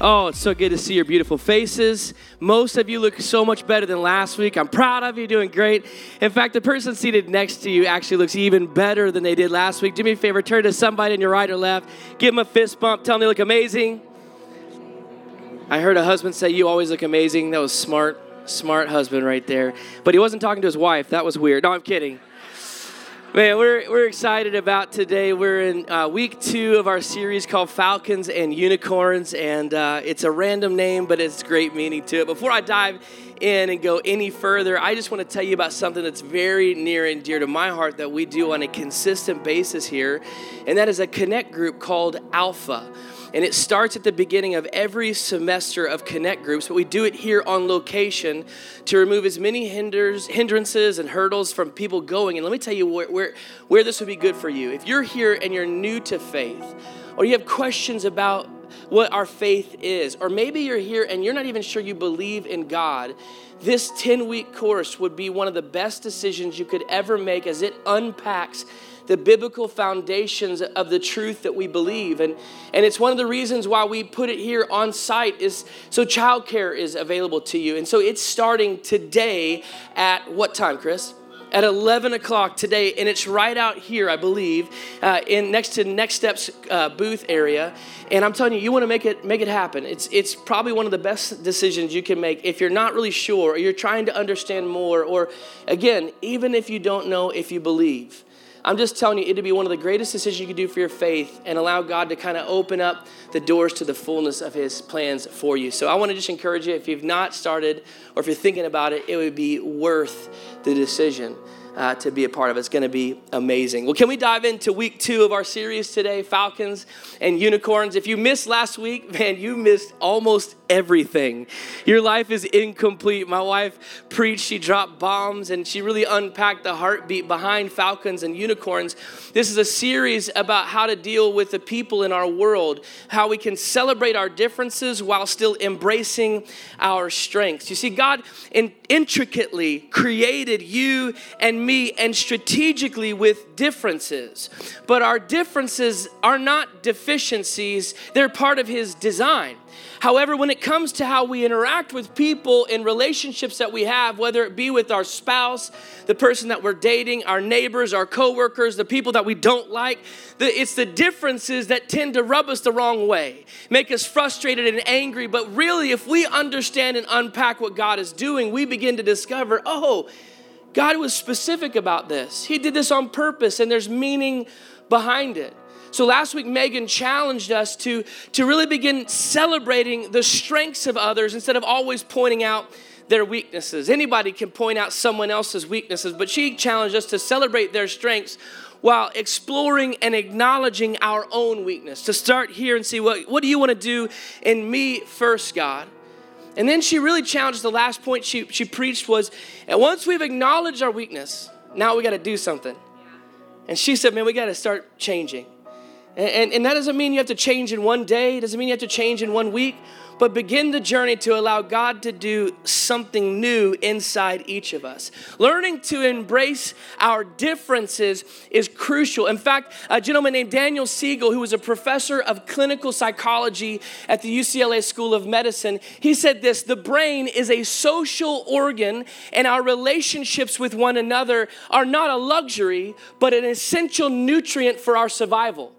Oh, it's so good to see your beautiful faces. Most of you look so much better than last week. I'm proud of you, doing great. In fact, the person seated next to you actually looks even better than they did last week. Do me a favor, turn to somebody on your right or left, give them a fist bump, tell them they look amazing. I heard a husband say, You always look amazing. That was smart, smart husband right there. But he wasn't talking to his wife. That was weird. No, I'm kidding. Man, we're, we're excited about today. We're in uh, week two of our series called Falcons and Unicorns, and uh, it's a random name, but it's great meaning to it. Before I dive in and go any further, I just want to tell you about something that's very near and dear to my heart that we do on a consistent basis here, and that is a connect group called Alpha. And it starts at the beginning of every semester of Connect groups, but we do it here on location to remove as many hinders, hindrances and hurdles from people going. And let me tell you where, where, where this would be good for you. If you're here and you're new to faith, or you have questions about what our faith is, or maybe you're here and you're not even sure you believe in God, this 10 week course would be one of the best decisions you could ever make as it unpacks the biblical foundations of the truth that we believe. And, and it's one of the reasons why we put it here on site is so childcare is available to you. And so it's starting today at what time, Chris? at 11 o'clock today, and it's right out here, I believe, uh, in next to Next Steps uh, booth area. And I'm telling you, you want to make it make it happen. It's it's probably one of the best decisions you can make if you're not really sure, or you're trying to understand more, or again, even if you don't know if you believe. I'm just telling you, it'd be one of the greatest decisions you could do for your faith and allow God to kind of open up the doors to the fullness of His plans for you. So I want to just encourage you, if you've not started or if you're thinking about it, it would be worth the decision uh, to be a part of. It's going to be amazing. Well, can we dive into week two of our series today, Falcons and Unicorns? If you missed last week, man, you missed almost everything. Your life is incomplete. My wife preached, she dropped bombs, and she really unpacked the heartbeat behind Falcons and Unicorns. This is a series about how to deal with the people in our world, how we can celebrate our differences while still embracing our strengths. You see, God in, intricately created you and me and strategically with differences. But our differences are not deficiencies, they're part of His design. However, when it comes to how we interact with people in relationships that we have, whether it be with our spouse, the person that we're dating, our neighbors, our coworkers, the people that we don't like, it's the differences that tend to rub us the wrong way, make us frustrated and angry. But really, if we understand and unpack what God is doing, we begin to discover, oh, God was specific about this. He did this on purpose, and there's meaning behind it. So last week, Megan challenged us to, to really begin celebrating the strengths of others instead of always pointing out their weaknesses. Anybody can point out someone else's weaknesses, but she challenged us to celebrate their strengths while exploring and acknowledging our own weakness. To start here and see what, what do you want to do in me first, God? And then she really challenged the last point she, she preached was, and once we've acknowledged our weakness, now we got to do something. And she said, man, we got to start changing. And, and, and, that doesn't mean you have to change in one day, it doesn't mean you have to change in one week, but begin the journey to allow God to do something new inside each of us. Learning to embrace our differences is crucial. In fact, a gentleman named Daniel Siegel, who was a professor of clinical psychology at the UCLA School of Medicine, he said this the brain is a social organ, and our relationships with one another are not a luxury, but an essential nutrient for our survival.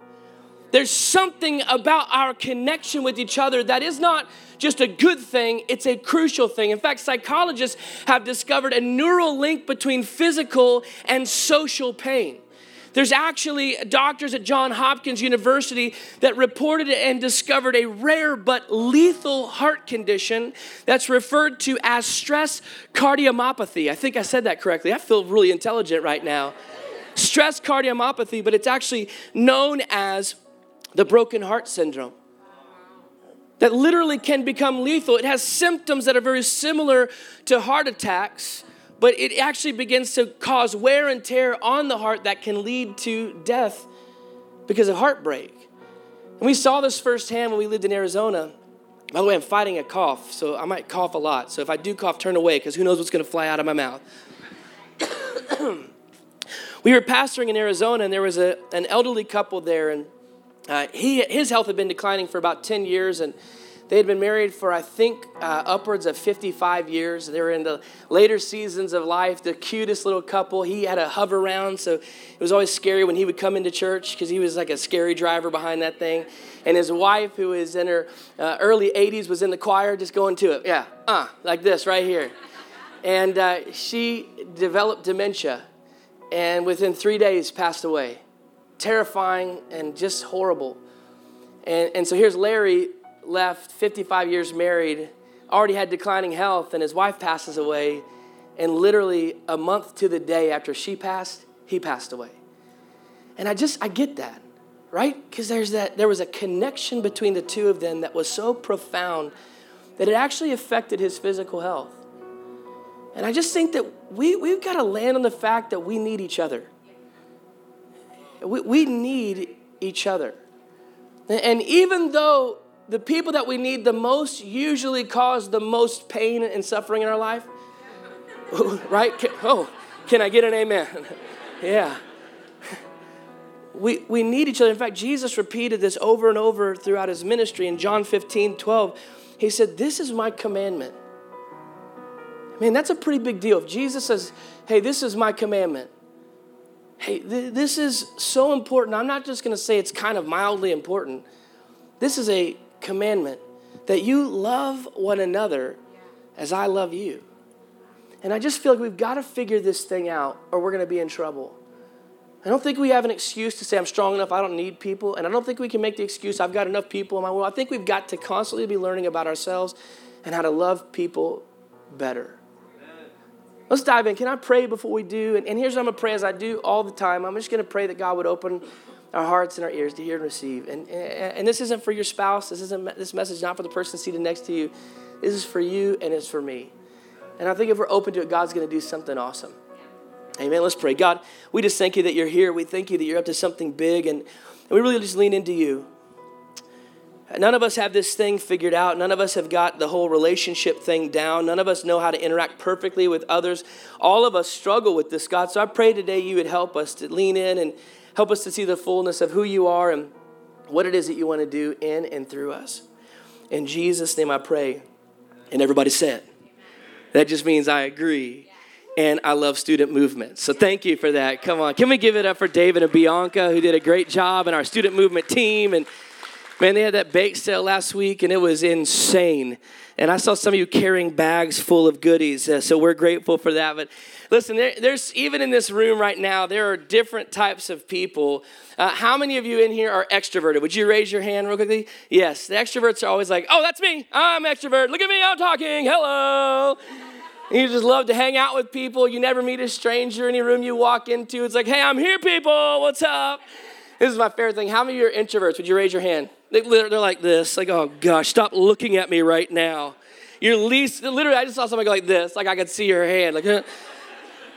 There's something about our connection with each other that is not just a good thing, it's a crucial thing. In fact, psychologists have discovered a neural link between physical and social pain. There's actually doctors at Johns Hopkins University that reported and discovered a rare but lethal heart condition that's referred to as stress cardiomyopathy. I think I said that correctly. I feel really intelligent right now. Stress cardiomyopathy, but it's actually known as the broken heart syndrome that literally can become lethal. It has symptoms that are very similar to heart attacks, but it actually begins to cause wear and tear on the heart that can lead to death because of heartbreak. And we saw this firsthand when we lived in Arizona. By the way, I'm fighting a cough, so I might cough a lot. So if I do cough, turn away because who knows what's going to fly out of my mouth. we were pastoring in Arizona, and there was a, an elderly couple there, and uh, he, his health had been declining for about 10 years, and they had been married for, I think, uh, upwards of 55 years. They were in the later seasons of life, the cutest little couple. He had a Hoveround, so it was always scary when he would come into church because he was like a scary driver behind that thing. And his wife, who was in her uh, early 80s, was in the choir just going to it. Yeah, uh, like this right here. And uh, she developed dementia and within three days passed away. Terrifying and just horrible. And, and so here's Larry left 55 years married, already had declining health, and his wife passes away. And literally a month to the day after she passed, he passed away. And I just, I get that, right? Because there's that, there was a connection between the two of them that was so profound that it actually affected his physical health. And I just think that we, we've got to land on the fact that we need each other. We, we need each other. And even though the people that we need the most usually cause the most pain and suffering in our life, right? Oh, can I get an amen? yeah. We, we need each other. In fact, Jesus repeated this over and over throughout his ministry. In John 15, 12, he said, This is my commandment Man, that's a pretty big deal. If Jesus says, hey, this is my commandment, hey, th- this is so important. I'm not just going to say it's kind of mildly important. This is a commandment that you love one another as I love you. And I just feel like we've got to figure this thing out or we're going to be in trouble. I don't think we have an excuse to say I'm strong enough, I don't need people. And I don't think we can make the excuse I've got enough people in my world. I think we've got to constantly be learning about ourselves and how to love people better. Let's dive in. Can I pray before we do? And, and here's what I'm going to pray as I do all the time. I'm just going to pray that God would open our hearts and our ears to hear and receive. And, and, and this isn't for your spouse. This isn't this message not for the person seated next to you. This is for you and it's for me. And I think if we're open to it, God's going to do something awesome. Amen. Let's pray. God, we just thank you that you're here. We thank you that you're up to something big. And, and we really just lean into you. None of us have this thing figured out. None of us have got the whole relationship thing down. None of us know how to interact perfectly with others. All of us struggle with this, God. So I pray today you would help us to lean in and help us to see the fullness of who you are and what it is that you want to do in and through us. In Jesus' name I pray. And everybody said, that just means I agree. And I love student movement. So thank you for that. Come on. Can we give it up for David and Bianca, who did a great job, and our student movement team? And Man, they had that bake sale last week and it was insane. And I saw some of you carrying bags full of goodies. Uh, so we're grateful for that. But listen, there, there's even in this room right now, there are different types of people. Uh, how many of you in here are extroverted? Would you raise your hand real quickly? Yes, the extroverts are always like, oh, that's me. I'm extrovert. Look at me, I'm talking. Hello. you just love to hang out with people. You never meet a stranger in any room you walk into. It's like, hey, I'm here, people. What's up? This is my favorite thing. How many of you are introverts? Would you raise your hand? They, are like this, like, oh gosh, stop looking at me right now. You're least, literally, I just saw somebody go like this, like I could see your hand. Like,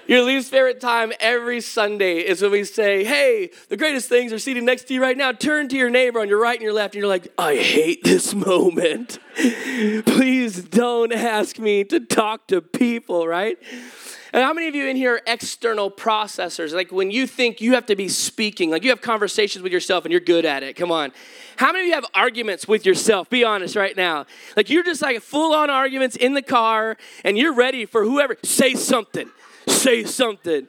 your least favorite time every Sunday is when we say, hey, the greatest things are seated next to you right now. Turn to your neighbor on your right and your left, and you're like, I hate this moment. Please don't ask me to talk to people, right? And how many of you in here are external processors? Like when you think you have to be speaking, like you have conversations with yourself and you're good at it. Come on. How many of you have arguments with yourself? Be honest right now. Like you're just like full on arguments in the car and you're ready for whoever. Say something. Say something.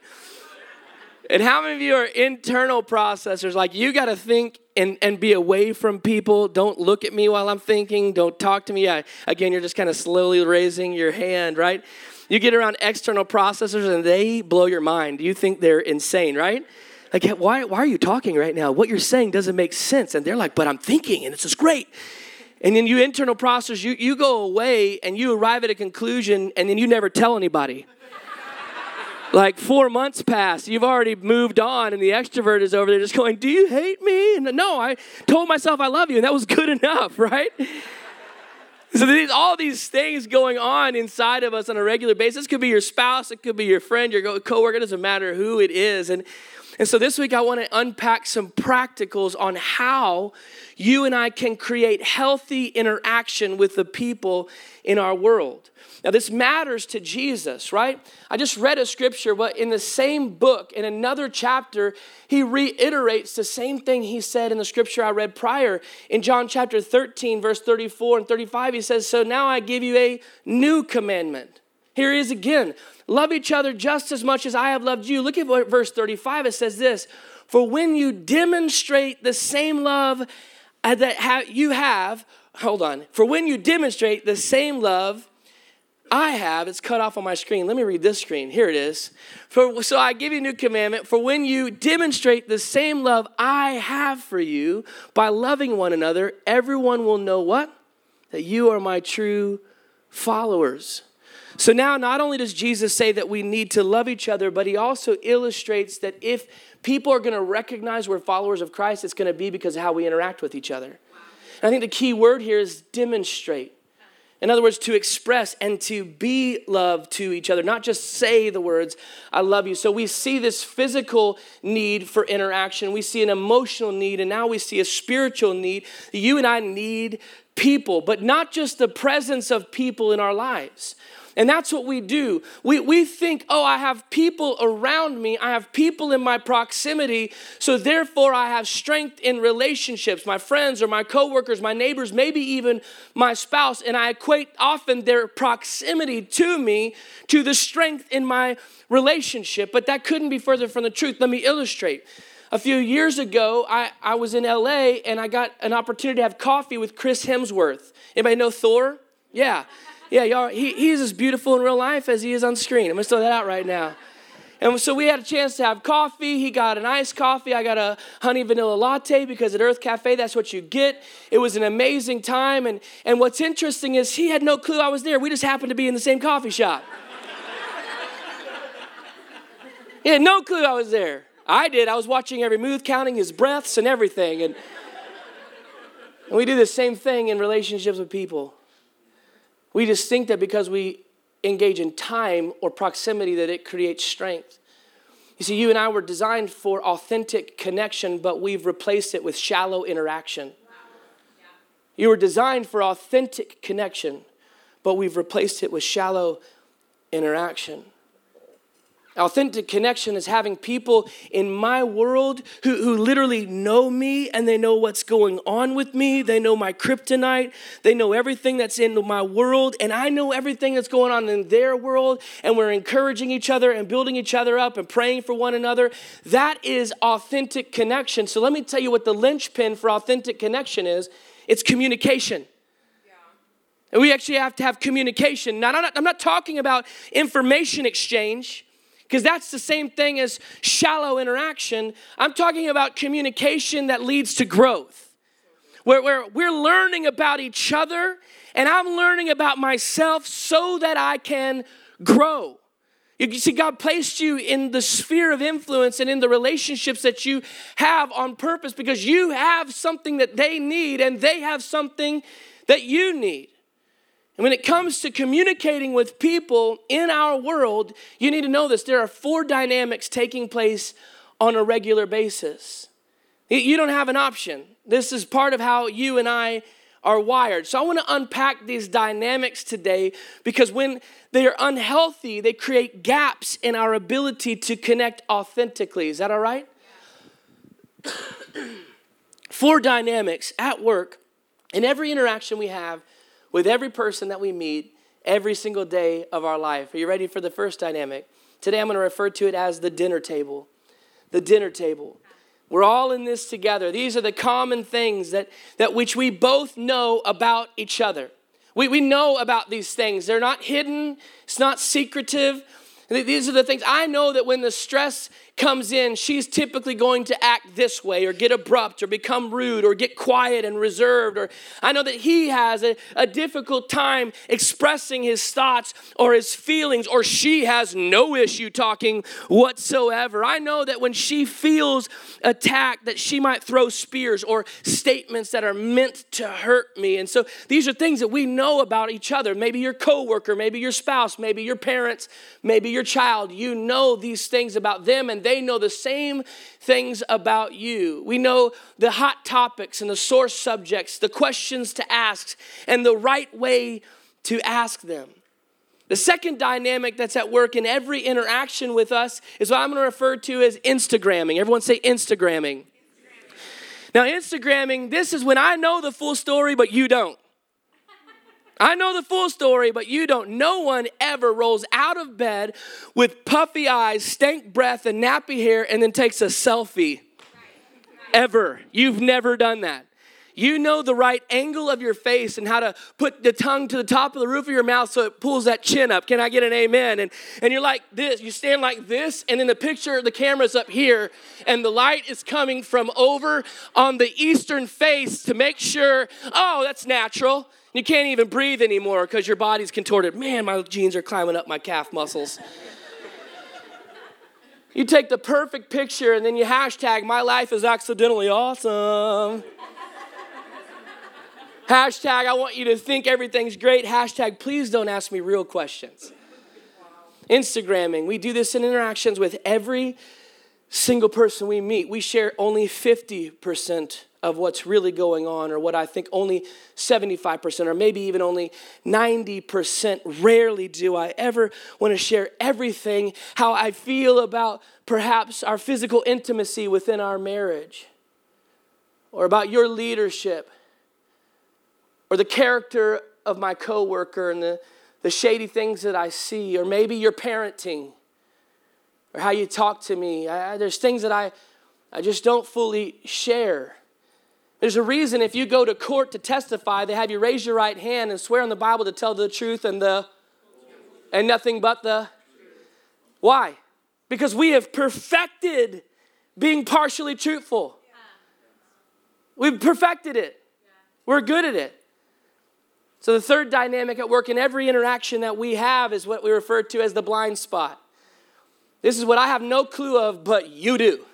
And how many of you are internal processors? Like you got to think and, and be away from people. Don't look at me while I'm thinking. Don't talk to me. I, again, you're just kind of slowly raising your hand, right? You get around external processors and they blow your mind. You think they're insane, right? Like, why, why are you talking right now? What you're saying doesn't make sense. And they're like, but I'm thinking and it's just great. And then you internal process, you, you go away and you arrive at a conclusion and then you never tell anybody. Like four months pass, you've already moved on, and the extrovert is over there just going, Do you hate me? And no, I told myself I love you, and that was good enough, right? So these, all these things going on inside of us on a regular basis. It could be your spouse, it could be your friend, your coworker, it doesn't matter who it is. And, and so this week I want to unpack some practicals on how you and I can create healthy interaction with the people in our world. Now, this matters to Jesus, right? I just read a scripture, but in the same book, in another chapter, he reiterates the same thing he said in the scripture I read prior. In John chapter 13, verse 34 and 35, he says, So now I give you a new commandment. Here he is again love each other just as much as I have loved you. Look at verse 35, it says this For when you demonstrate the same love uh, that you have, hold on, for when you demonstrate the same love I have, it's cut off on my screen. Let me read this screen. Here it is. For, so I give you a new commandment for when you demonstrate the same love I have for you by loving one another, everyone will know what? That you are my true followers. So now, not only does Jesus say that we need to love each other, but he also illustrates that if people are going to recognize we're followers of Christ, it's going to be because of how we interact with each other. And I think the key word here is demonstrate. In other words, to express and to be love to each other, not just say the words, I love you. So we see this physical need for interaction, we see an emotional need, and now we see a spiritual need. You and I need people, but not just the presence of people in our lives. And that's what we do. We, we think, oh, I have people around me, I have people in my proximity, so therefore I have strength in relationships, my friends or my coworkers, my neighbors, maybe even my spouse. And I equate often their proximity to me to the strength in my relationship, but that couldn't be further from the truth. Let me illustrate. A few years ago, I, I was in LA and I got an opportunity to have coffee with Chris Hemsworth. Anybody know Thor? Yeah. Yeah, y'all, he, he's as beautiful in real life as he is on screen. I'm gonna throw that out right now. And so we had a chance to have coffee. He got an iced coffee. I got a honey vanilla latte because at Urth Caffé, that's what you get. It was an amazing time. And, and what's interesting is he had no clue I was there. We just happened to be in the same coffee shop. he had no clue I was there. I did. I was watching every move, counting his breaths and everything. And, and we do the same thing in relationships with people. We just think that because we engage in time or proximity that it creates strength. You see, you and I were designed for authentic connection, but we've replaced it with shallow interaction. You were designed for authentic connection, but we've replaced it with shallow interaction. Authentic connection is having people in my world who, who literally know me and they know what's going on with me. They know my kryptonite. They know everything that's in my world, and I know everything that's going on in their world. And we're encouraging each other and building each other up and praying for one another. That is authentic connection. So let me tell you what the linchpin for authentic connection is it's communication. And we actually have to have communication. Now, I'm not, I'm not talking about information exchange because that's the same thing as shallow interaction. I'm talking about communication that leads to growth, where, where we're learning about each other and I'm learning about myself so that I can grow. You see, God placed you in the sphere of influence and in the relationships that you have on purpose because you have something that they need and they have something that you need. And when it comes to communicating with people in our world, you need to know this. There are four dynamics taking place on a regular basis. You don't have an option. This is part of how you and I are wired. So I want to unpack these dynamics today because when they are unhealthy, they create gaps in our ability to connect authentically. Is that all right? Four dynamics at work in every interaction we have with every person that we meet every single day of our life. Are you ready for the first dynamic? Today I'm going to refer to it as the dinner table. The dinner table. We're all in this together. These are the common things that, that which we both know about each other. We, we know about these things. They're not hidden, it's not secretive. These are the things I know that when the stress comes in, she's typically going to act this way or get abrupt or become rude or get quiet and reserved. Or I know that he has a, a difficult time expressing his thoughts or his feelings, or she has no issue talking whatsoever. I know that when she feels attacked, that she might throw spears or statements that are meant to hurt me. And so these are things that we know about each other. Maybe your coworker, maybe your spouse, maybe your parents, maybe your child. You know these things about them and they know the same things about you. We know the hot topics and the source subjects, the questions to ask, and the right way to ask them. The second dynamic that's at work in every interaction with us is what I'm going to refer to as Instagramming. Everyone say Instagramming. Now, Instagramming, this is when I know the full story, but you don't. I know the full story, but you don't. No one ever rolls out of bed with puffy eyes, stank breath, and nappy hair and then takes a selfie. Ever. You've never done that. You know the right angle of your face and how to put the tongue to the top of the roof of your mouth so it pulls that chin up. Can I get an amen? And, and you're like this, you stand like this, and in the picture, the camera's up here, and the light is coming from over on the eastern face to make sure, oh, that's natural. You can't even breathe anymore because your body's contorted. Man, my jeans are climbing up my calf muscles. you take the perfect picture and then you hashtag, my life is accidentally awesome. hashtag, I want you to think everything's great. Hashtag, please don't ask me real questions. Instagramming, we do this in interactions with every single person we meet. We share only 50% of what's really going on, or what I think only 75%, or maybe even only 90%. Rarely do I ever want to share everything, how I feel about perhaps our physical intimacy within our marriage, or about your leadership, or the character of my coworker and the, the shady things that I see, or maybe your parenting, or how you talk to me. I, there's things that I, I just don't fully share. There's a reason if you go to court to testify, they have you raise your right hand and swear on the Bible to tell the truth and the and nothing but the why? Because we have perfected being partially truthful. We've perfected it. We're good at it. So, the third dynamic at work in every interaction that we have is what we refer to as the blind spot. This is what I have no clue of, but you do.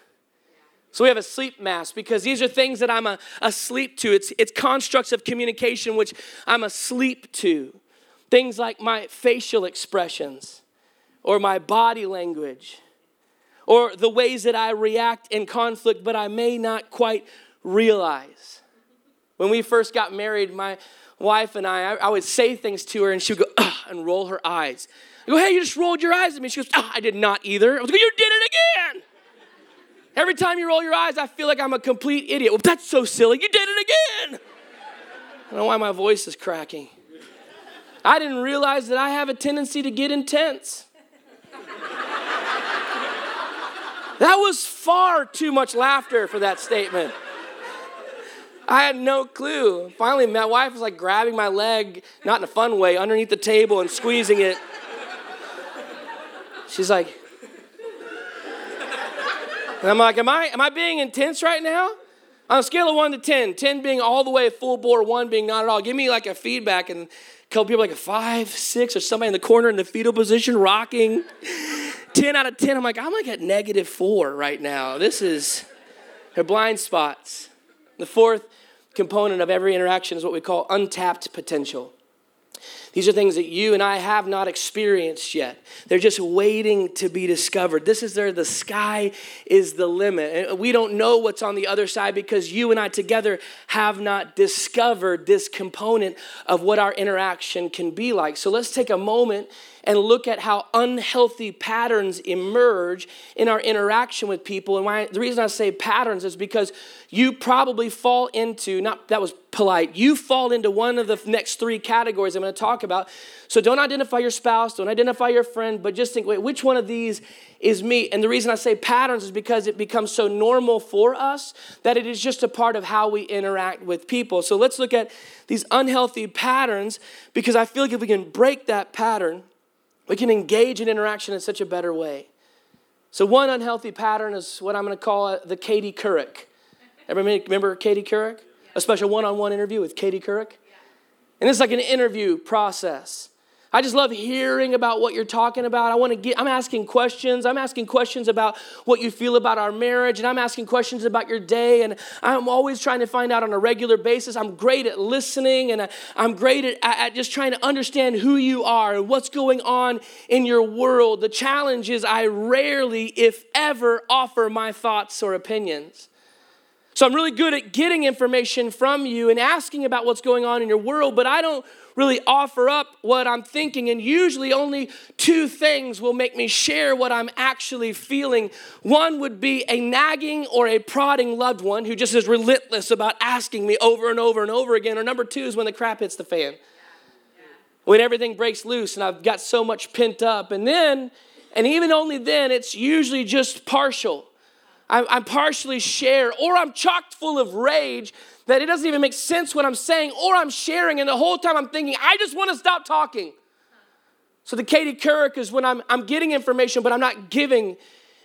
So we have a sleep mask because these are things that I'm a, asleep to. It's, it's constructs of communication which I'm asleep to. Things like my facial expressions or my body language or the ways that I react in conflict, but I may not quite realize. When we first got married, my wife and I, I, I would say things to her and she would go, and roll her eyes. I go, hey, you just rolled your eyes at me. She goes, I did not either. I was like, you did it again. Every time you roll your eyes, I feel like I'm a complete idiot. Well, that's so silly. You did it again. I don't know why my voice is cracking. I didn't realize that I have a tendency to get intense. That was far too much laughter for that statement. I had no clue. Finally, my wife was like grabbing my leg, not in a fun way, underneath the table and squeezing it. She's like, and I'm like, am I, am I being intense right now? On a scale of one to 10, 10 being all the way full bore, one being not at all. Give me like a feedback and a couple people like a five, six, or somebody in the corner in the fetal position rocking. 10 out of 10. I'm like, I'm like at negative four right now. This is her blind spots. The fourth component of every interaction is what we call untapped potential. These are things that you and I have not experienced yet. They're just waiting to be discovered. This is there, the sky is the limit. And we don't know what's on the other side because you and I together have not discovered this component of what our interaction can be like. So let's take a moment and look at how unhealthy patterns emerge in our interaction with people. And why, the reason I say patterns is because you probably fall into, not that was polite, you fall into one of the next three categories I'm going to talk about. So don't identify your spouse, don't identify your friend, but just think, wait, which one of these is me? And the reason I say patterns is because it becomes so normal for us that it is just a part of how we interact with people. So let's look at these unhealthy patterns because I feel like if we can break that pattern, we can engage in interaction in such a better way. So, one unhealthy pattern is what I'm going to call the Katie Couric. Everybody remember Katie Couric? A special one on one interview with Katie Couric? And it's like an interview process. I just love hearing about what you're talking about. I want to get, I'm asking questions. I'm asking questions about what you feel about our marriage, and I'm asking questions about your day. And I'm always trying to find out on a regular basis. I'm great at listening, and I'm great at, at just trying to understand who you are and what's going on in your world. The challenge is I rarely, if ever, offer my thoughts or opinions. So I'm really good at getting information from you and asking about what's going on in your world, but I don't really offer up what I'm thinking. And usually, only two things will make me share what I'm actually feeling. One would be a nagging or a prodding loved one who just is relentless about asking me over and over and over again. Or number two is when the crap hits the fan, when everything breaks loose and I've got so much pent up. And then, and even only then, it's usually just partial. I'm, partially share, or I'm chocked full of rage that it doesn't even make sense what I'm saying, or I'm sharing, and the whole time I'm thinking, I just want to stop talking. So the Katie Couric is when I'm, I'm getting information, but I'm not giving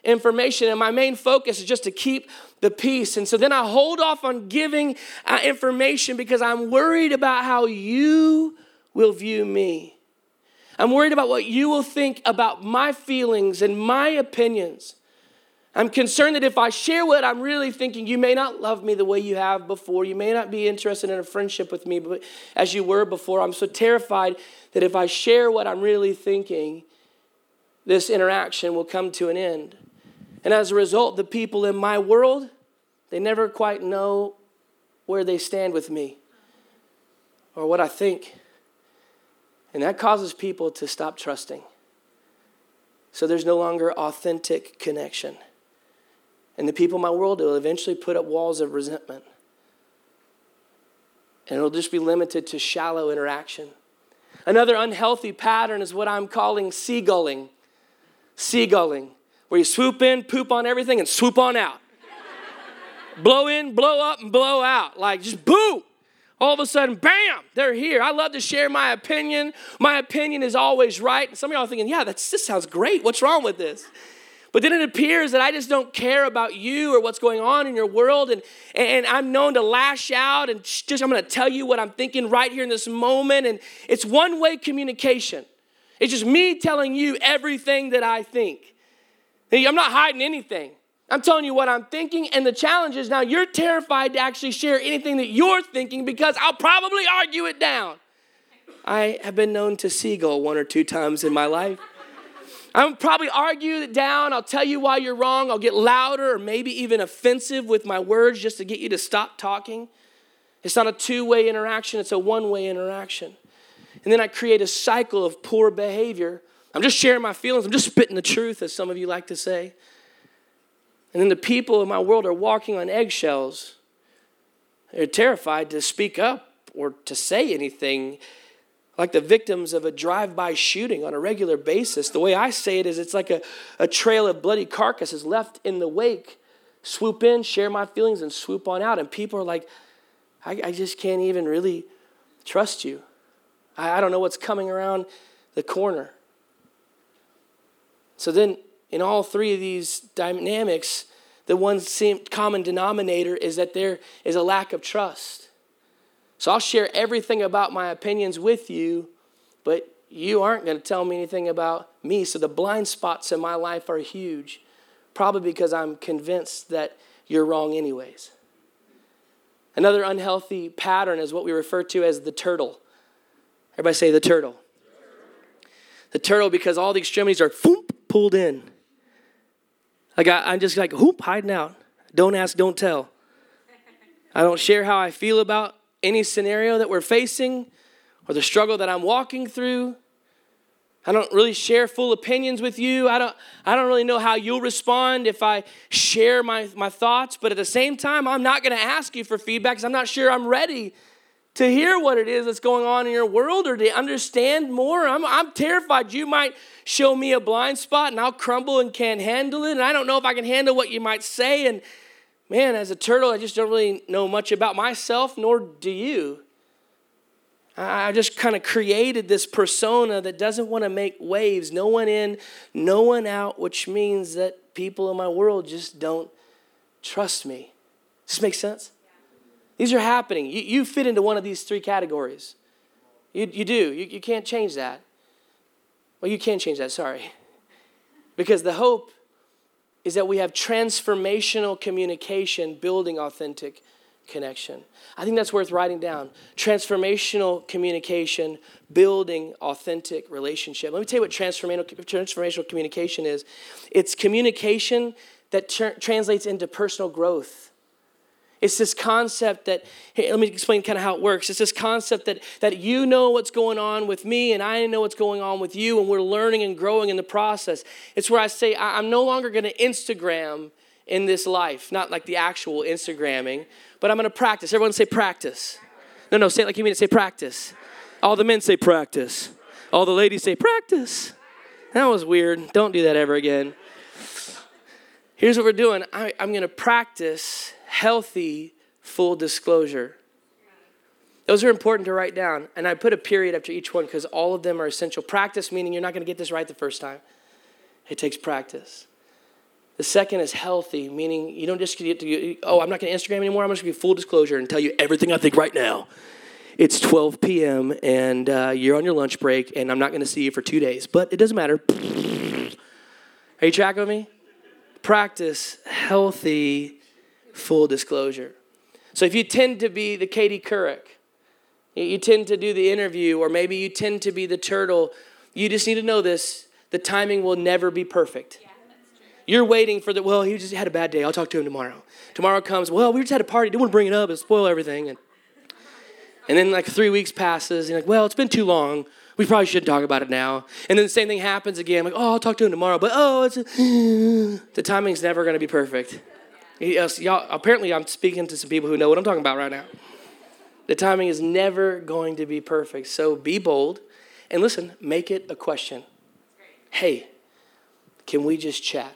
information, and my main focus is just to keep the peace. And so then I hold off on giving uh, information because I'm worried about how you will view me. I'm worried about what you will think about my feelings and my opinions. I'm concerned that if I share what I'm really thinking, you may not love me the way you have before. You may not be interested in a friendship with me as you were before. I'm so terrified that if I share what I'm really thinking, this interaction will come to an end. And as a result, the people in my world, they never quite know where they stand with me or what I think. And that causes people to stop trusting. So there's no longer authentic connection. And the people in my world will eventually put up walls of resentment. And it'll just be limited to shallow interaction. Another unhealthy pattern is what I'm calling seagulling. Seagulling, where you swoop in, poop on everything, and swoop on out. blow in, blow up, and blow out. Like just boom. All of a sudden, bam, they're here. I love to share my opinion. My opinion is always right. And some of y'all are thinking, yeah, that's, this sounds great. What's wrong with this? But then it appears that I just don't care about you or what's going on in your world. And, and I'm known to lash out and just, I'm going to tell you what I'm thinking right here in this moment. And it's one way communication. It's just me telling you everything that I think. I'm not hiding anything. I'm telling you what I'm thinking. And the challenge is now you're terrified to actually share anything that you're thinking because I'll probably argue it down. I have been known to seagull one or two times in my life. I'll probably argue it down. I'll tell you why you're wrong. I'll get louder or maybe even offensive with my words just to get you to stop talking. It's not a two way interaction, it's a one way interaction. And then I create a cycle of poor behavior. I'm just sharing my feelings, I'm just spitting the truth, as some of you like to say. And then the people in my world are walking on eggshells. They're terrified to speak up or to say anything like the victims of a drive by shooting on a regular basis. The way I say it is it's like a, a trail of bloody carcasses left in the wake. Swoop in, share my feelings, and swoop on out. And people are like, I, I just can't even really trust you. I, I don't know what's coming around the corner. So then, in all three of these dynamics, the one common denominator is that there is a lack of trust. So I'll share everything about my opinions with you, but you aren't going to tell me anything about me. So the blind spots in my life are huge, probably because I'm convinced that you're wrong, anyways. Another unhealthy pattern is what we refer to as the turtle. Everybody say the turtle. The turtle, because all the extremities are whoop, pulled in. Like I, I'm just like, whoop, hiding out. Don't ask, don't tell. I don't share how I feel about any scenario that we're facing or the struggle that I'm walking through. I don't really share full opinions with you. I don't, I don't really know how you'll respond if I share my, my thoughts, but at the same time, I'm not going to ask you for feedback because I'm not sure I'm ready to hear what it is that's going on in your world or to understand more. I'm, I'm terrified you might show me a blind spot and I'll crumble and can't handle it. And I don't know if I can handle what you might say. And man, as a turtle, I just don't really know much about myself, nor do you. I just kind of created this persona that doesn't want to make waves, no one in, no one out, which means that people in my world just don't trust me. Does this make sense? These are happening. You, you fit into one of these three categories. You, you do. You, you can't change that. Well, you can change that, sorry. Because the hope is that we have transformational communication building authentic connection. I think that's worth writing down. Transformational communication, building authentic relationship. Let me tell you what transformational, transformational communication is it's communication that ter- translates into personal growth. It's this concept that, hey, let me explain kind of how it works. It's this concept that, that you know what's going on with me and I know what's going on with you, and we're learning and growing in the process. It's where I say, I'm no longer going to Instagram in this life, not like the actual Instagramming, but I'm going to practice. Everyone say practice. No, no, say it like you mean it. Say practice. All the men say practice. All the ladies say practice. That was weird. Don't do that ever again. Here's what we're doing I, am going to practice healthy full disclosure. Those are important to write down. And I put a period after each one because all of them are essential. Practice, meaning you're not going to get this right the first time, it takes practice. The second is healthy, meaning you don't just get to, oh, I'm not going to Instagram anymore. I'm just going to be full disclosure and tell you everything I think right now. It's 12 p.m. and uh, you're on your lunch break, and I'm not going to see you for two days. But it doesn't matter. Are you tracking me? Practice healthy, full disclosure. So if you tend to be the Katie Couric, you tend to do the interview, or maybe you tend to be the turtle, you just need to know this the timing will never be perfect. You're waiting for the, well, he just had a bad day. I'll talk to him tomorrow. Tomorrow comes, well, we just had a party. Didn't want to bring it up and spoil everything. And, and then like three weeks passes. And you're like, well, it's been too long. We probably shouldn't talk about it now. And then the same thing happens again. I'm like, oh, I'll talk to him tomorrow. But oh, it's, a, the timing's never going to be perfect. Yes, uh, y'all, apparently I'm speaking to some people who know what I'm talking about right now. The timing is never going to be perfect. So be bold and listen, make it a question. Hey, can we just chat?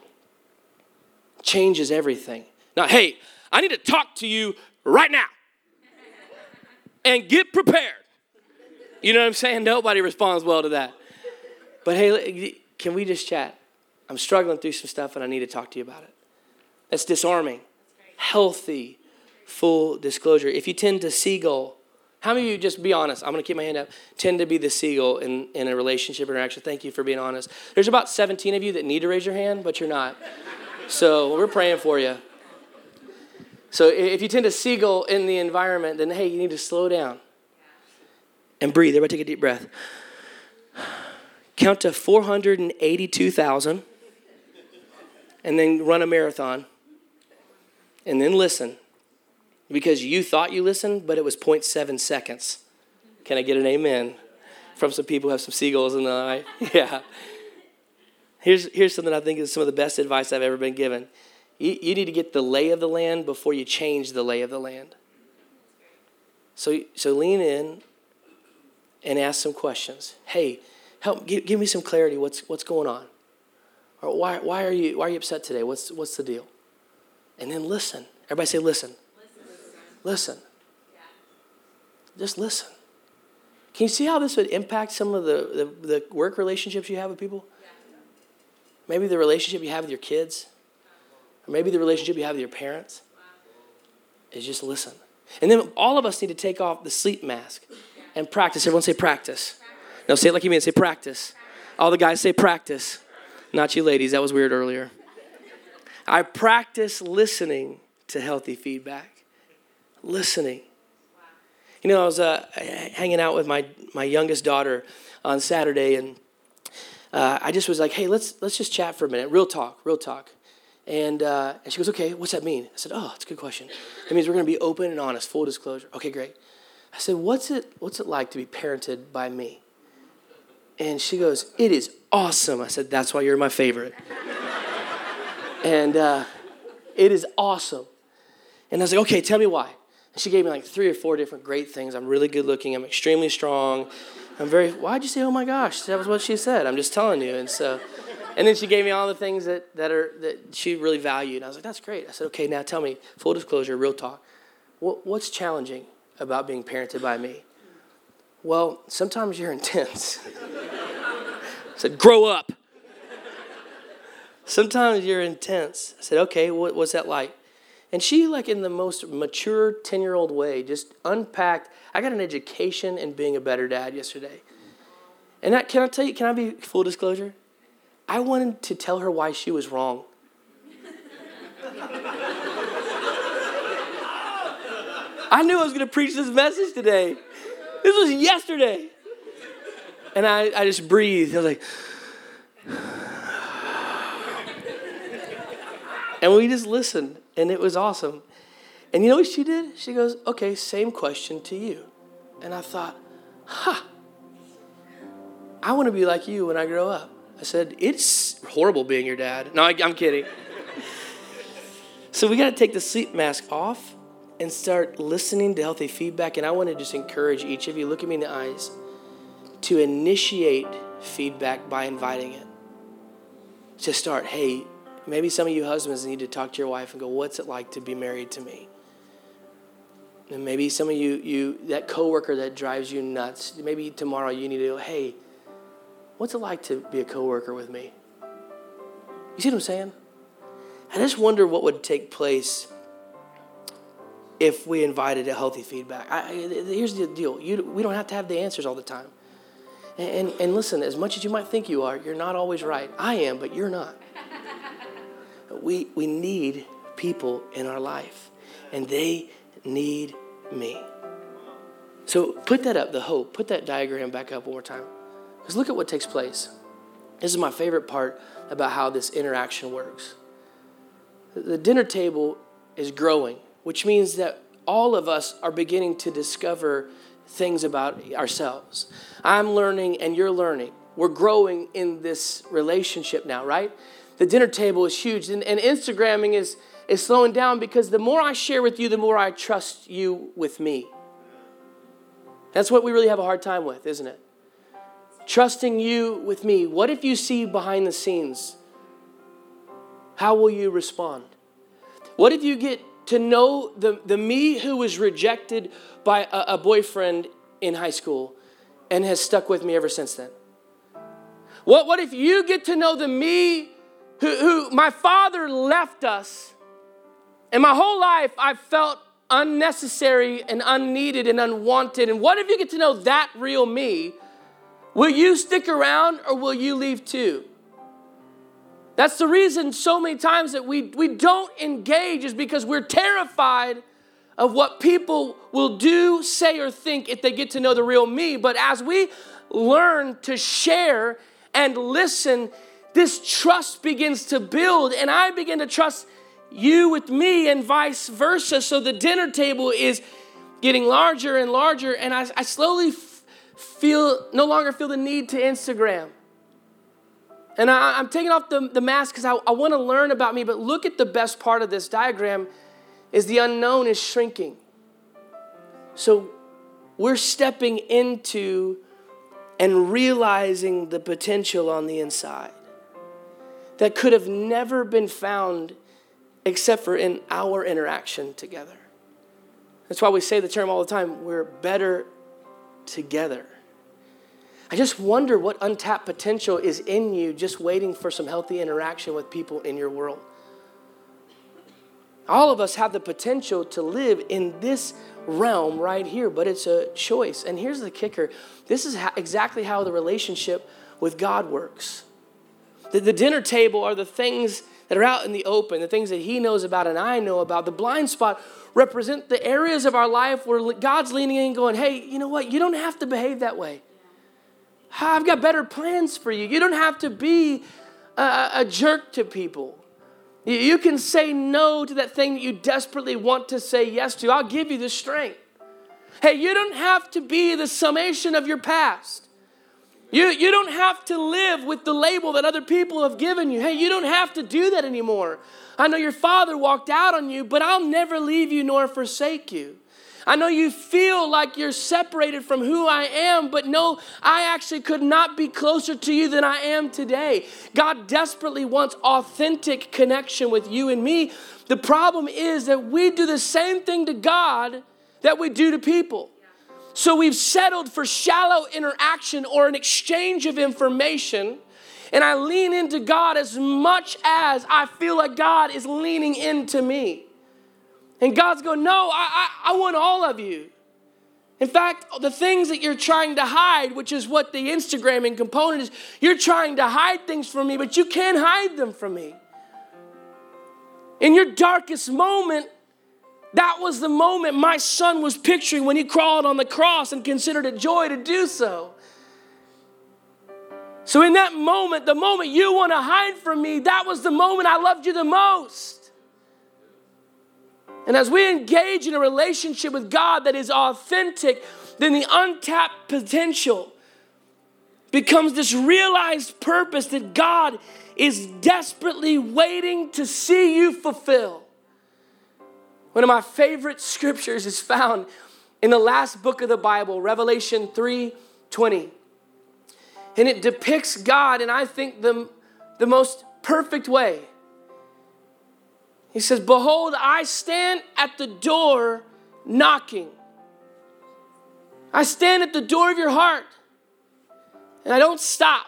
changes everything. Now, hey, I need to talk to you right now and get prepared. You know what I'm saying? Nobody responds well to that. But hey, can we just chat? I'm struggling through some stuff and I need to talk to you about it. That's disarming. Healthy, full disclosure. If you tend to seagull, how many of you, just be honest, I'm going to keep my hand up, tend to be the seagull in, in a relationship interaction? Thank you for being honest. There's about 17 of you that need to raise your hand, but you're not. So we're praying for you. So if you tend to seagull in the environment, then hey, you need to slow down and breathe. Everybody take a deep breath. Count to 482,000 and then run a marathon and then listen because you thought you listened, but it was 0.7 seconds. Can I get an amen from some people who have some seagulls in the eye? Yeah. Here's, here's something I think is some of the best advice I've ever been given. You, you need to get the lay of the land before you change the lay of the land. So, so lean in and ask some questions. Hey, help give, give me some clarity. What's, what's going on? Or why, why, are you, why are you upset today? What's, what's the deal? And then listen. Everybody say, listen. Listen. listen. Just listen. Can you see how this would impact some of the, the, the work relationships you have with people? Maybe the relationship you have with your kids, or maybe the relationship you have with your parents, is just listen. And then all of us need to take off the sleep mask and practice. Everyone say practice. No, say it like you mean. Say practice. All the guys say practice. Not you ladies. That was weird earlier. I practice listening to healthy feedback. Listening. You know, I was uh, hanging out with my, my youngest daughter on Saturday, and uh, I just was like, hey, let's, let's just chat for a minute. Real talk, real talk. And, uh, and she goes, okay, what's that mean? I said, oh, it's a good question. It means we're going to be open and honest, full disclosure. Okay, great. I said, what's it, what's it like to be parented by me? And she goes, it is awesome. I said, that's why you're my favorite. And uh, it is awesome. And I was like, okay, tell me why. And she gave me like three or four different great things. I'm really good looking. I'm extremely strong. I'm very, why'd you say, oh my gosh? That was what she said. I'm just telling you. And so, and then she gave me all the things that, that, are, that she really valued. And I was like, that's great. I said, okay, now tell me, full disclosure, real talk. What, what's challenging about being parented by me? Well, sometimes you're intense. I said, grow up. Sometimes you're intense. I said, Okay, what, what's that like? And she, like in the most mature 10 year old way, just unpacked. I got an education in being a better dad yesterday. And that, can I tell you, can I be full disclosure? I wanted to tell her why she was wrong. I knew I was going to preach this message today. This was yesterday. And I, I just breathed. I was like, and we just listened, and it was awesome. And you know what she did? She goes, okay, same question to you. And I thought, huh, I want to be like you when I grow up. I said, it's horrible being your dad. No, I, I'm kidding. so we got to take the sleep mask off and start listening to healthy feedback. And I want to just encourage each of you, look at me in the eyes, to initiate feedback by inviting it. To start, hey, maybe some of you husbands need to talk to your wife and go, what's it like to be married to me? And maybe some of you, you that coworker that drives you nuts, maybe tomorrow you need to go, hey, what's it like to be a coworker with me? You see what I'm saying? I just wonder what would take place if we invited a healthy feedback. I, here's the deal you, we don't have to have the answers all the time. And, and, and listen, as much as you might think you are, you're not always right. I am, but you're not. We, we need people in our life, and they need me. So put that up, the hope. Put that diagram back up one more time. Because look at what takes place. This is my favorite part about how this interaction works. The dinner table is growing which means that all of us are beginning to discover things about ourselves. I'm learning and you're learning. We're growing in this relationship now, right? The dinner table is huge, and, and Instagramming is, is slowing down because the more I share with you, the more I trust you with me. That's what we really have a hard time with, isn't it? Trusting you with me. What if you see behind the scenes? How will you respond? What if you get to know the, the me who was rejected by a, a boyfriend in high school and has stuck with me ever since then? What, what if you get to know the me who, who my father left us, and my whole life I felt unnecessary and unneeded and unwanted? And what if you get to know that real me? Will you stick around or will you leave too? That's the reason so many times that we, we don't engage is because we're terrified of what people will do, say, or think if they get to know the real me. But as we learn to share and listen, this trust begins to build, and I begin to trust you with me, and vice versa. So the dinner table is getting larger and larger, and I, I slowly f- feel no longer feel the need to Instagram. And I, am taking off the, the mask because I, I want to learn about me, but look at the best part of this diagram is the unknown is shrinking. So we're stepping into and realizing the potential on the inside that could have never been found except for in our interaction together. That's why we say the term all the time we're better together. I just wonder what untapped potential is in you just waiting for some healthy interaction with people in your world. All of us have the potential to live in this realm right here, but it's a choice. And here's the kicker this is exactly how the relationship with God works. The, the dinner table are the things that are out in the open, the things that He knows about and I know about. The blind spot represent the areas of our life where God's leaning in going, hey, you know what? You don't have to behave that way. I've got better plans for you. You don't have to be a, a jerk to people. You can say no to that thing that you desperately want to say yes to. I'll give you the strength. Hey, you don't have to be the summation of your past. You, you don't have to live with the label that other people have given you. Hey, you don't have to do that anymore. I know your father walked out on you, but I'll never leave you nor forsake you. I know you feel like you're separated from who I am, but no, I actually could not be closer to you than I am today. God desperately wants authentic connection with you and me. The problem is that we do the same thing to God that we do to people. So we've settled for shallow interaction or an exchange of information and I lean into God as much as I feel like God is leaning into me. And God's going, No, I, I, I want all of you. In fact, the things that you're trying to hide, which is what the Instagramming component is, you're trying to hide things from me, but you can't hide them from me. In your darkest moment, that was the moment my son was picturing when he crawled on the cross and considered it joy to do so. So, in that moment, the moment you want to hide from me, that was the moment I loved you the most. And as we engage in a relationship with God that is authentic, then the untapped potential becomes this realized purpose that God is desperately waiting to see you fulfill. One of my favorite scriptures is found in the last book of the Bible, Revelation 3 20. And it depicts God in, I think, the, the most perfect way. He says, Behold, I stand at the door knocking. I stand at the door of your heart and I don't stop.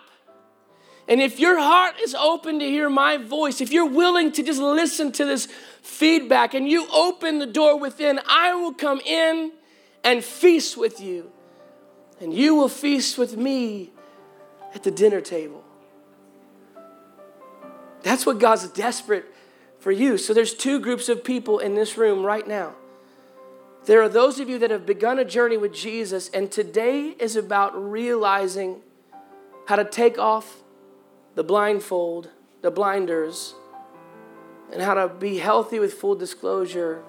And if your heart is open to hear my voice, if you're willing to just listen to this feedback and you open the door within, I will come in and feast with you. And you will feast with me at the dinner table. That's what God's desperate for you. So there's two groups of people in this room right now. There are those of you that have begun a journey with Jesus, and today is about realizing how to take off the blindfold, the blinders, and how to be healthy with full disclosure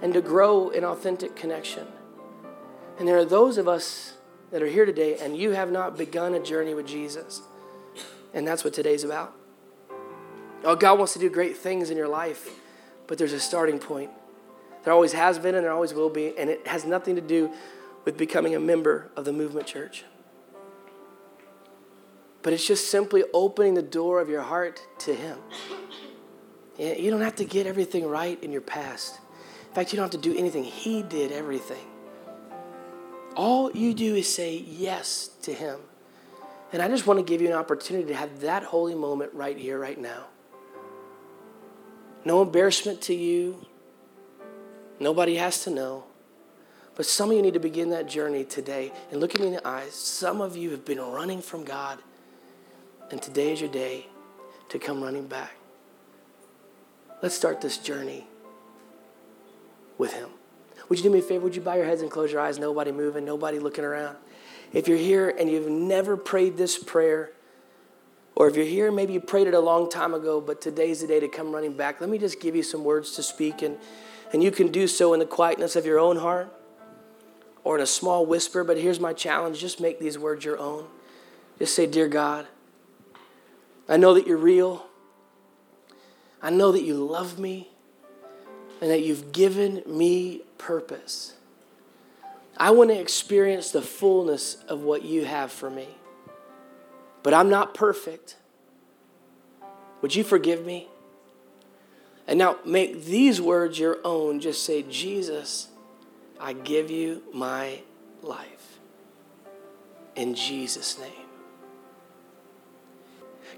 and to grow in authentic connection. And there are those of us that are here today and you have not begun a journey with Jesus. And that's what today's about. Oh, God wants to do great things in your life, but there's a starting point. There always has been and there always will be, and it has nothing to do with becoming a member of the movement church. But it's just simply opening the door of your heart to Him. Eh, you don't have to get everything right in your past. In fact, you don't have to do anything. He did everything. All you do is say yes to Him. And I just want to give you an opportunity to have that holy moment right here, right now. No embarrassment to you. Nobody has to know. But some of you need to begin that journey today. And look at me in the eyes. Some of you have been running from God. And today is your day to come running back. Let's start this journey with Him. Would you do me a favor? Would you bow your heads and close your eyes? Nobody moving, nobody looking around. If you're here and you've never prayed this prayer, or if you're here, maybe you prayed it a long time ago, but today's the day to come running back, let me just give you some words to speak, and, and you can do so in the quietness of your own heart or in a small whisper. But here's my challenge just make these words your own. Just say, Dear God, I know that you're real. I know that you love me and that you've given me purpose. I want to experience the fullness of what you have for me. But I'm not perfect. Would you forgive me? And now make these words your own. Just say, Jesus, I give you my life. In Jesus' name.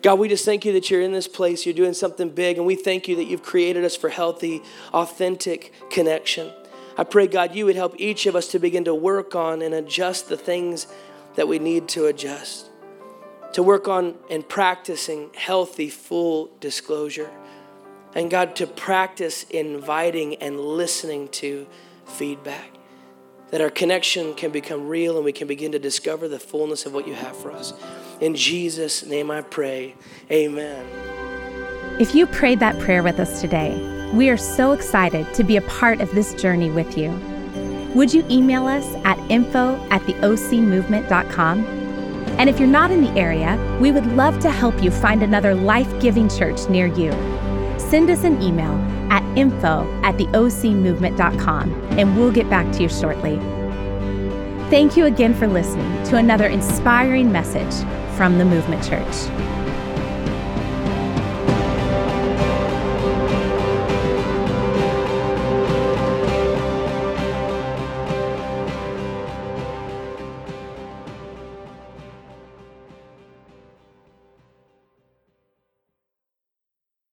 God, we just thank you that you're in this place. You're doing something big, and we thank you that you've created us for healthy, authentic connection. I pray, God, you would help each of us to begin to work on and adjust the things that we need to adjust, to work on and practicing healthy, full disclosure. And God, to practice inviting and listening to feedback that our connection can become real and we can begin to discover the fullness of what you have for us. In Jesus' name I pray. Amen. If you prayed that prayer with us today, we are so excited to be a part of this journey with you. Would you email us at info at theocmovement.com? And if you're not in the area, we would love to help you find another life giving church near you. Send us an email at info at theocmovement.com and we'll get back to you shortly. Thank you again for listening to another inspiring message from the Movement Church.